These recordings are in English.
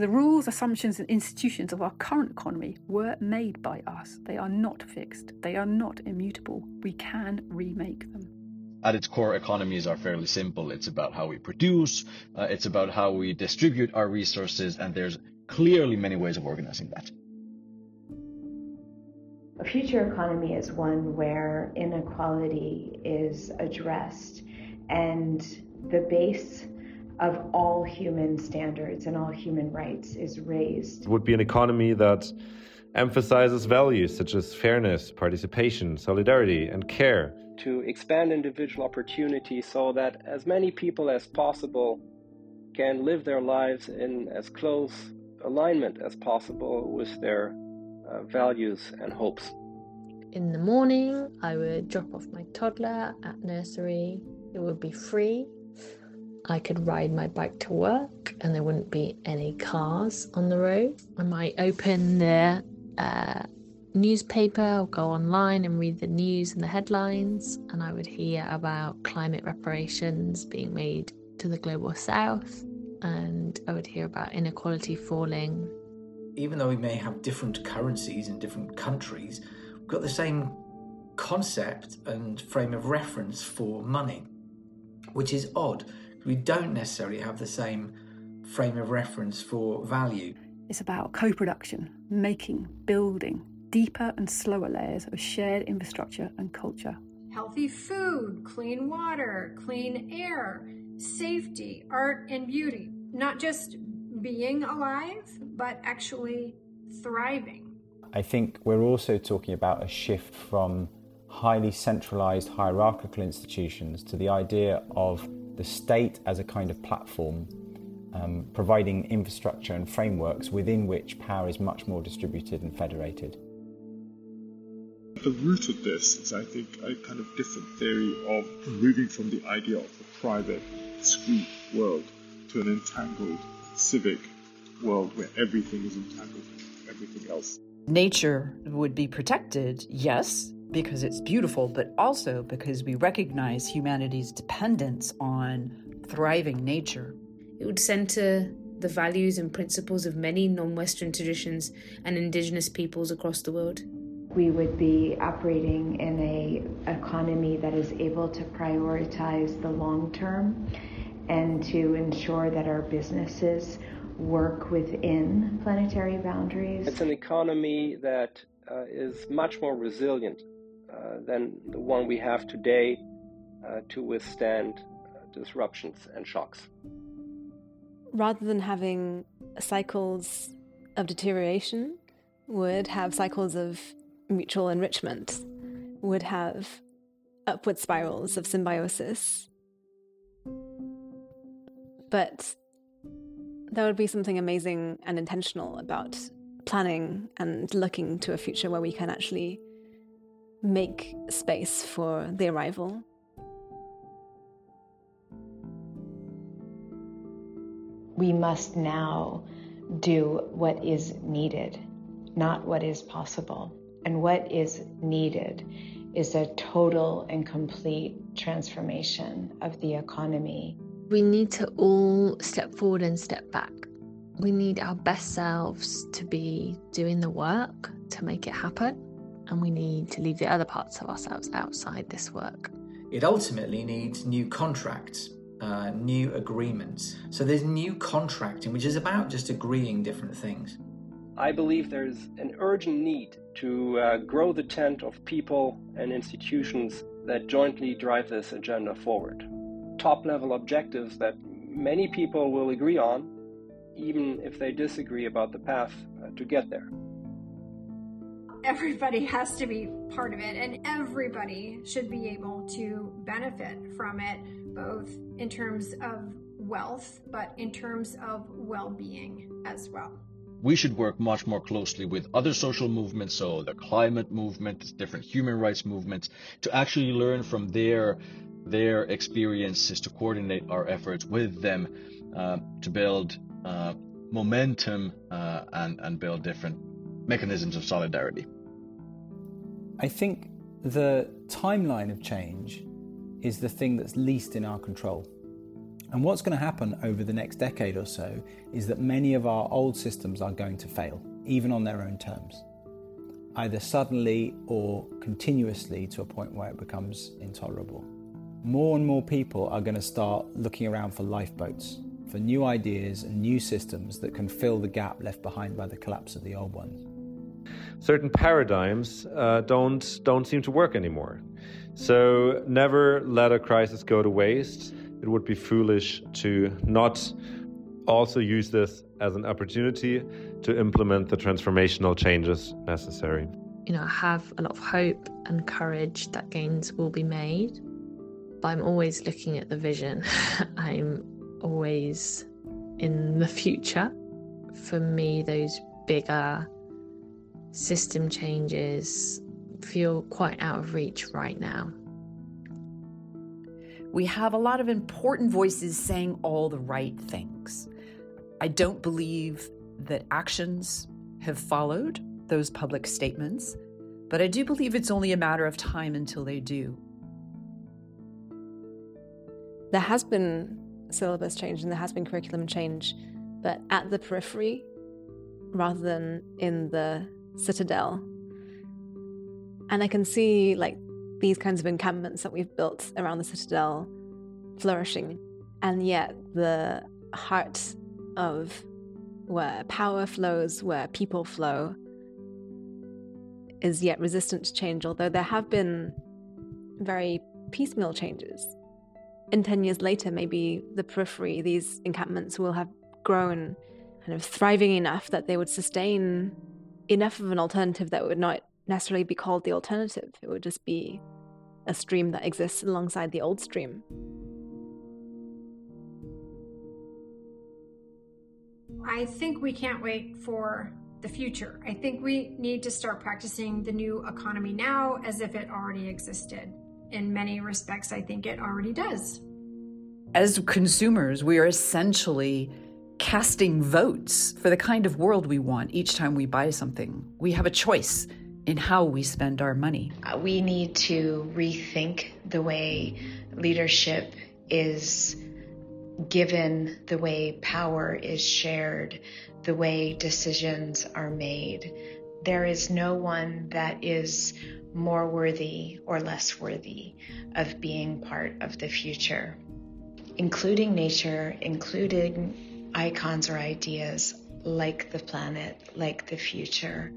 The rules, assumptions, and institutions of our current economy were made by us. They are not fixed, they are not immutable. We can remake them. At its core, economies are fairly simple. It's about how we produce, uh, it's about how we distribute our resources, and there's clearly many ways of organizing that. A future economy is one where inequality is addressed and the base of all human standards and all human rights is raised. It would be an economy that emphasizes values such as fairness, participation, solidarity, and care. To expand individual opportunity so that as many people as possible can live their lives in as close alignment as possible with their uh, values and hopes. In the morning, I would drop off my toddler at nursery. It would be free I could ride my bike to work and there wouldn't be any cars on the road. I might open the uh, newspaper or go online and read the news and the headlines, and I would hear about climate reparations being made to the global south, and I would hear about inequality falling. Even though we may have different currencies in different countries, we've got the same concept and frame of reference for money, which is odd we don't necessarily have the same frame of reference for value. It's about co production, making, building deeper and slower layers of shared infrastructure and culture. Healthy food, clean water, clean air, safety, art, and beauty. Not just being alive, but actually thriving. I think we're also talking about a shift from highly centralized hierarchical institutions to the idea of the state as a kind of platform, um, providing infrastructure and frameworks within which power is much more distributed and federated. The root of this is, I think, a kind of different theory of moving from the idea of a private, discrete world to an entangled, civic world where everything is entangled with everything else. Nature would be protected, yes, because it's beautiful, but also because we recognize humanity's dependence on thriving nature. It would center the values and principles of many non Western traditions and indigenous peoples across the world. We would be operating in a economy that is able to prioritize the long term and to ensure that our businesses work within planetary boundaries. It's an economy that uh, is much more resilient than the one we have today uh, to withstand uh, disruptions and shocks. Rather than having cycles of deterioration, would have cycles of mutual enrichment, would have upward spirals of symbiosis. But there would be something amazing and intentional about planning and looking to a future where we can actually make space for the arrival. We must now do what is needed, not what is possible. And what is needed is a total and complete transformation of the economy. We need to all step forward and step back. We need our best selves to be doing the work to make it happen and we need to leave the other parts of ourselves outside this work. It ultimately needs new contracts, uh, new agreements. So there's new contracting, which is about just agreeing different things. I believe there's an urgent need to uh, grow the tent of people and institutions that jointly drive this agenda forward. Top level objectives that many people will agree on, even if they disagree about the path uh, to get there everybody has to be part of it and everybody should be able to benefit from it both in terms of wealth but in terms of well-being as well. We should work much more closely with other social movements, so the climate movement, different human rights movements, to actually learn from their their experiences, to coordinate our efforts with them, uh, to build uh, momentum uh, and and build different mechanisms of solidarity? I think the timeline of change is the thing that's least in our control. And what's going to happen over the next decade or so is that many of our old systems are going to fail, even on their own terms, either suddenly or continuously to a point where it becomes intolerable. More and more people are going to start looking around for lifeboats, for new ideas and new systems that can fill the gap left behind by the collapse of the old ones. Certain paradigms uh, don't don't seem to work anymore. So never let a crisis go to waste it would be foolish to not also use this as an opportunity to implement the transformational changes necessary. You know, I have a lot of hope and courage that gains will be made, but I'm always looking at the vision. I'm always in the future. For me, those bigger system changes feel quite out of reach right now. We have a lot of important voices saying all the right things. I don't believe that actions have followed those public statements, but I do believe it's only a matter of time until they do. There has been syllabus change and there has been curriculum change, but at the periphery rather than in the citadel. And I can see like these kinds of encampments that we've built around the citadel flourishing. And yet, the heart of where power flows, where people flow, is yet resistant to change, although there have been very piecemeal changes. And 10 years later, maybe the periphery, these encampments will have grown kind of thriving enough that they would sustain enough of an alternative that would not necessarily be called the alternative. It would just be a stream that exists alongside the old stream. I think we can't wait for the future. I think we need to start practicing the new economy now as if it already existed. In many respects, I think it already does. As consumers, we are essentially casting votes for the kind of world we want each time we buy something. We have a choice in how we spend our money. Uh, we need to rethink the way leadership is given, the way power is shared, the way decisions are made. There is no one that is more worthy or less worthy of being part of the future, including nature, including icons or ideas like the planet, like the future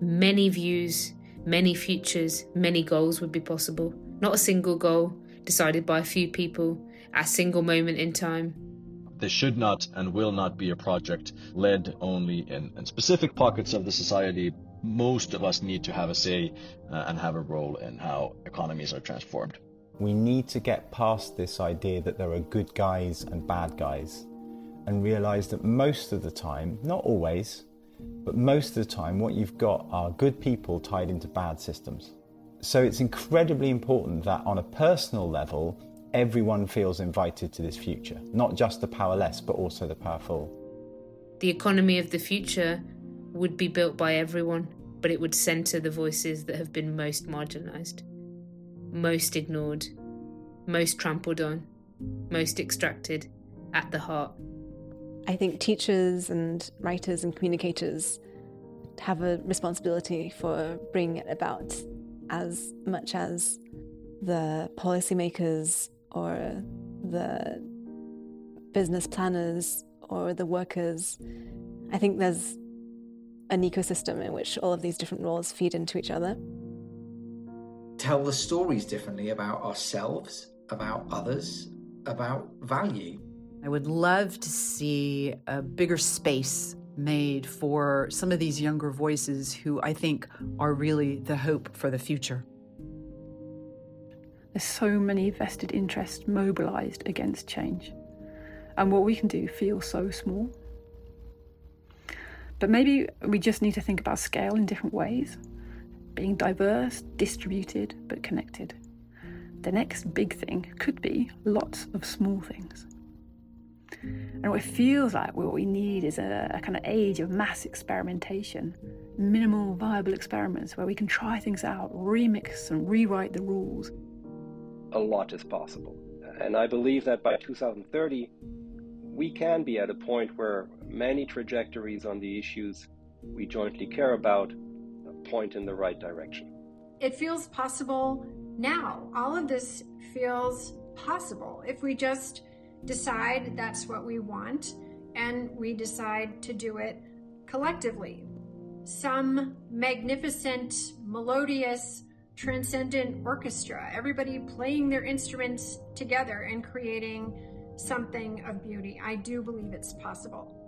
many views, many futures, many goals would be possible. Not a single goal decided by a few people at a single moment in time. This should not and will not be a project led only in, in specific pockets of the society. Most of us need to have a say uh, and have a role in how economies are transformed. We need to get past this idea that there are good guys and bad guys and realize that most of the time, not always, but most of the time, what you've got are good people tied into bad systems. So it's incredibly important that on a personal level, everyone feels invited to this future, not just the powerless, but also the powerful. The economy of the future would be built by everyone, but it would centre the voices that have been most marginalised, most ignored, most trampled on, most extracted at the heart. I think teachers and writers and communicators have a responsibility for bringing it about as much as the policymakers or the business planners or the workers. I think there's an ecosystem in which all of these different roles feed into each other. Tell the stories differently about ourselves, about others, about value. I would love to see a bigger space made for some of these younger voices who I think are really the hope for the future. There's so many vested interests mobilized against change, and what we can do feels so small. But maybe we just need to think about scale in different ways, being diverse, distributed, but connected. The next big thing could be lots of small things. And what it feels like what we need is a, a kind of age of mass experimentation, minimal viable experiments where we can try things out, remix and rewrite the rules. A lot is possible. And I believe that by 2030, we can be at a point where many trajectories on the issues we jointly care about point in the right direction. It feels possible now. All of this feels possible if we just decide that's what we want and we decide to do it collectively. Some magnificent, melodious, transcendent orchestra, everybody playing their instruments together and creating something of beauty. I do believe it's possible.